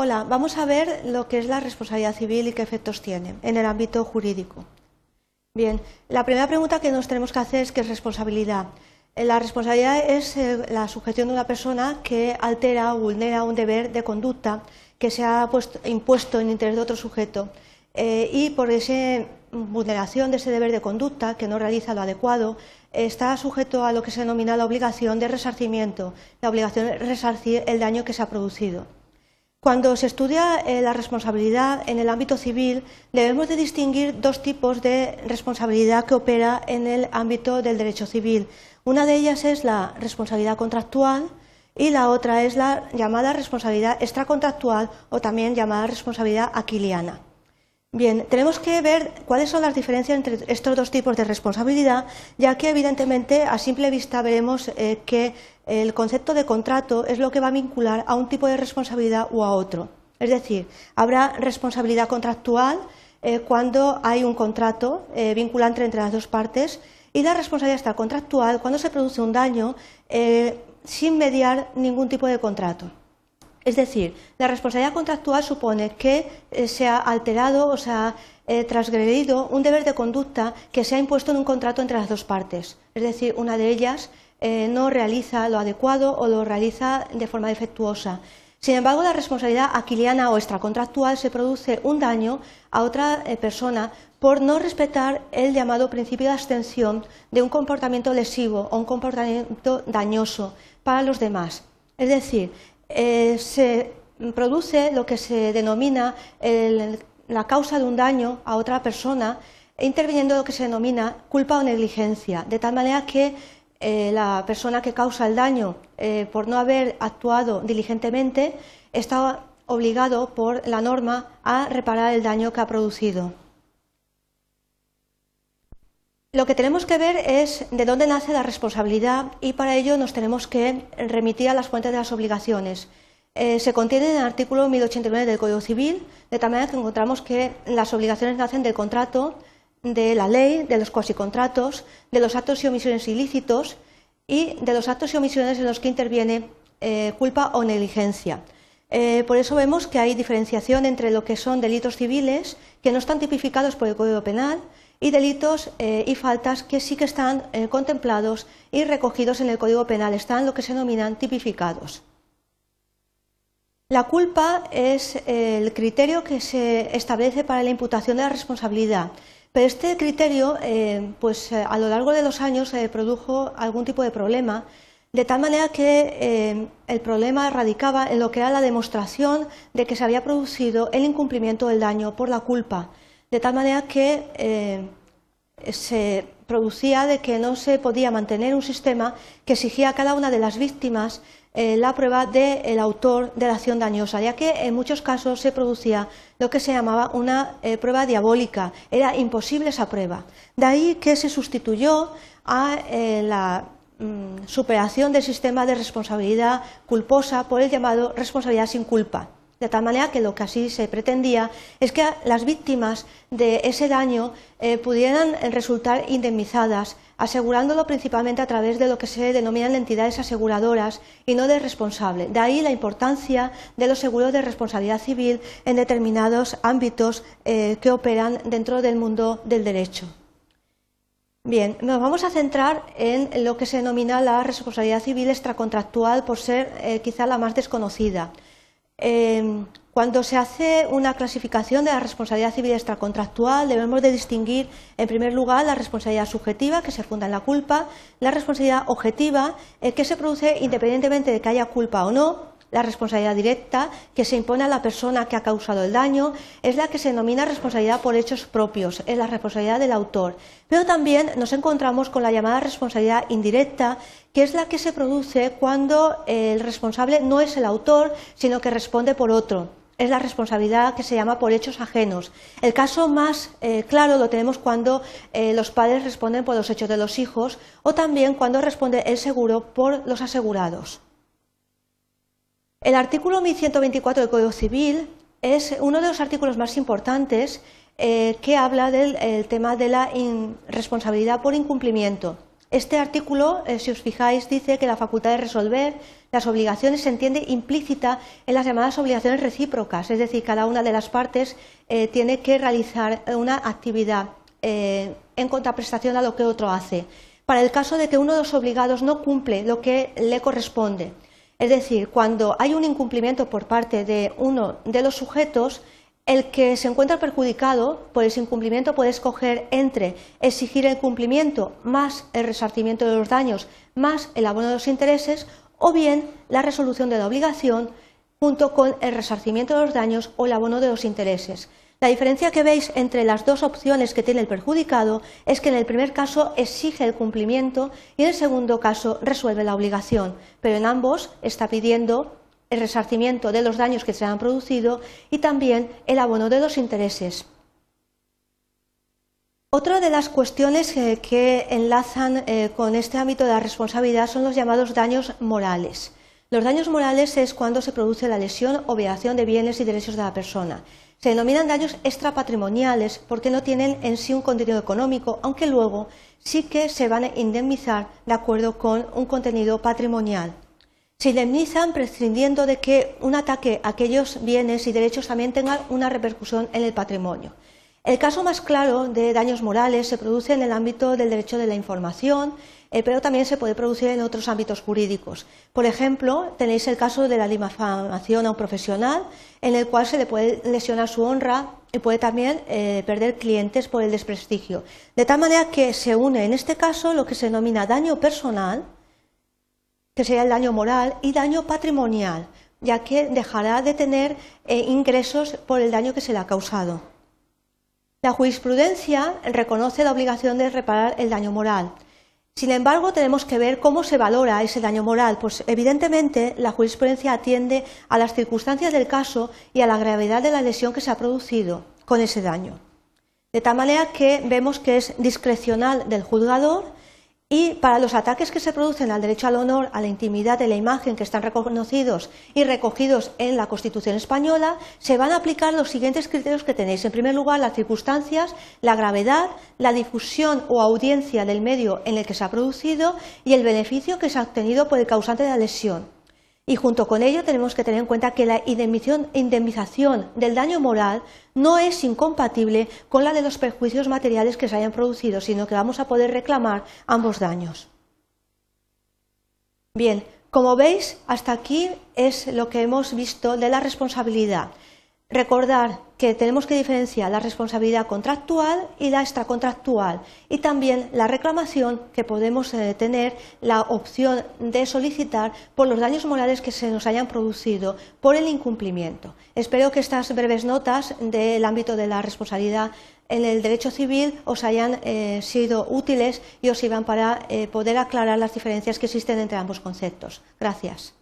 Hola, vamos a ver lo que es la responsabilidad civil y qué efectos tiene en el ámbito jurídico. Bien, la primera pregunta que nos tenemos que hacer es qué es responsabilidad. Eh, la responsabilidad es eh, la sujeción de una persona que altera o vulnera un deber de conducta que se ha impuesto en interés de otro sujeto eh, y por esa vulneración de ese deber de conducta que no realiza lo adecuado está sujeto a lo que se denomina la obligación de resarcimiento, la obligación de resarcir el daño que se ha producido. Cuando se estudia eh, la responsabilidad en el ámbito civil, debemos de distinguir dos tipos de responsabilidad que opera en el ámbito del derecho civil. Una de ellas es la responsabilidad contractual y la otra es la llamada responsabilidad extracontractual o también llamada responsabilidad aquiliana. Bien, tenemos que ver cuáles son las diferencias entre estos dos tipos de responsabilidad, ya que evidentemente a simple vista veremos eh, que el concepto de contrato es lo que va a vincular a un tipo de responsabilidad u a otro. Es decir, habrá responsabilidad contractual eh, cuando hay un contrato eh, vinculante entre las dos partes y la responsabilidad contractual cuando se produce un daño sin mediar ningún tipo de contrato. Es decir, la responsabilidad contractual supone que eh, se ha alterado o se ha eh, transgredido un deber de conducta que se ha impuesto en un contrato entre las dos partes. Es decir, una de ellas eh, no realiza lo adecuado o lo realiza de forma defectuosa. Sin embargo, la responsabilidad aquiliana o extracontractual se produce un daño a otra persona por no respetar el llamado principio de abstención de un comportamiento lesivo o un comportamiento dañoso para los demás. Es decir, eh, se produce lo que se denomina la causa de un daño a otra persona, interviniendo lo que se denomina culpa o negligencia, de tal manera que eh, la persona que causa el daño eh, por no haber actuado diligentemente está obligado por la norma a reparar el daño que ha producido. Lo que tenemos que ver es de dónde nace la responsabilidad y para ello nos tenemos que remitir a las fuentes de las obligaciones. Eh, se contiene en el artículo 1089 del Código Civil, de tal manera que encontramos que las obligaciones nacen del contrato, de la ley, de los cuasicontratos, de los actos y omisiones ilícitos y de los actos y omisiones en los que interviene eh, culpa o negligencia. Eh, por eso vemos que hay diferenciación entre lo que son delitos civiles, que no están tipificados por el Código Penal, y delitos eh, y faltas que sí que están eh, contemplados y recogidos en el Código Penal, están lo que se denominan tipificados. La culpa es el criterio que se establece para la imputación de la responsabilidad, pero este criterio, eh, pues a lo largo de los años produjo algún tipo de problema, de tal manera que el problema radicaba en lo que era la demostración de que se había producido el incumplimiento del daño por la culpa de tal manera que eh, se producía de que no se podía mantener un sistema que exigía a cada una de las víctimas eh, la prueba del autor de la acción dañosa, ya que en muchos casos se producía lo que se llamaba una eh, prueba diabólica, era imposible esa prueba. De ahí que se sustituyó a la mm, superación del sistema de responsabilidad culposa por el llamado responsabilidad sin culpa. De tal manera que lo que así se pretendía es que las víctimas de ese daño eh, pudieran resultar indemnizadas, asegurándolo principalmente a través de lo que se denominan entidades aseguradoras y no de responsable. De ahí la importancia de los seguros de responsabilidad civil en determinados ámbitos eh, que operan dentro del mundo del derecho. Bien, nos vamos a centrar en lo que se denomina la responsabilidad civil extracontractual por ser eh, quizá la más desconocida. Em, cuando se hace una clasificación de la responsabilidad civil extracontractual, debemos de distinguir, en primer lugar, la responsabilidad subjetiva, que se funda en la culpa, la responsabilidad objetiva, eh, que se produce independientemente de que haya culpa o no, la responsabilidad directa que se impone a la persona que ha causado el daño es la que se denomina responsabilidad por hechos propios, es la responsabilidad del autor. Pero también nos encontramos con la llamada responsabilidad indirecta, que es la que se produce cuando el responsable no es el autor, sino que responde por otro. Es la responsabilidad que se llama por hechos ajenos. El caso más eh, claro lo tenemos cuando eh, los padres responden por los hechos de los hijos o también cuando responde el seguro por los asegurados. El artículo 1124 del Código Civil es uno de los artículos más importantes eh, que habla del tema de la responsabilidad por incumplimiento. Este artículo, eh, si os fijáis, dice que la facultad de resolver Las obligaciones se entiende implícita en las llamadas obligaciones recíprocas, es decir, cada una de las partes eh, tiene que realizar una actividad en contraprestación a lo que otro hace. Para el caso de que uno de los obligados no cumple lo que le corresponde, es decir, cuando hay un incumplimiento por parte de uno de los sujetos, el que se encuentra perjudicado por ese incumplimiento puede escoger entre exigir el cumplimiento más el resarcimiento de los daños más el abono de los intereses o bien la resolución de la obligación junto con el resarcimiento de los daños o el abono de los intereses. La diferencia que veis entre las dos opciones que tiene el perjudicado es que en el primer caso exige el cumplimiento y en el segundo caso resuelve la obligación, pero en ambos está pidiendo el resarcimiento de los daños que se han producido y también el abono de los intereses. Otra de las cuestiones que enlazan eh, con este ámbito de la responsabilidad son los llamados daños morales. Los daños morales es cuando se produce la lesión o violación de bienes y derechos de la persona. Se denominan daños extrapatrimoniales porque no tienen en sí un contenido económico, aunque luego sí que se van a indemnizar de acuerdo con un contenido patrimonial se indemnizan prescindiendo de que un ataque a aquellos bienes y derechos también tenga una repercusión en el patrimonio. El caso más claro de daños morales se produce en el ámbito del derecho de la información, pero también se puede producir en otros ámbitos jurídicos. Por ejemplo, tenéis el caso de la difamación a un profesional, en el cual se le puede lesionar su honra y puede también eh, perder clientes por el desprestigio. De tal manera que se une en este caso lo que se denomina daño personal, que sería el daño moral, y daño patrimonial, ya que dejará de tener eh, ingresos por el daño que se le ha causado. La jurisprudencia reconoce la obligación de reparar el daño moral. Sin embargo, tenemos que ver cómo se valora ese daño moral, pues evidentemente la jurisprudencia atiende a las circunstancias del caso y a la gravedad de la lesión que se ha producido con ese daño. De tal manera que vemos que es discrecional del juzgador y para los ataques que se producen al derecho al honor, a la intimidad de la imagen que están reconocidos y recogidos en la Constitución española, se van a aplicar los siguientes criterios que tenéis. En primer lugar, las circunstancias, la gravedad, la difusión o audiencia del medio en el que se ha producido y el beneficio que se ha obtenido por el causante de la lesión. Y junto con ello tenemos que tener en cuenta que la indemnización del daño moral no es incompatible con la de los perjuicios materiales que se hayan producido, sino que vamos a poder reclamar ambos daños. Bien, como veis, hasta aquí es lo que hemos visto de la responsabilidad. Recordar que tenemos que diferenciar la responsabilidad contractual y la extracontractual y también la reclamación que podemos eh, tener la opción de solicitar por los daños morales que se nos hayan producido por el incumplimiento. Espero que estas breves notas del ámbito de la responsabilidad en el derecho civil os hayan eh, sido útiles y os sirvan para eh, poder aclarar las diferencias que existen entre ambos conceptos. Gracias.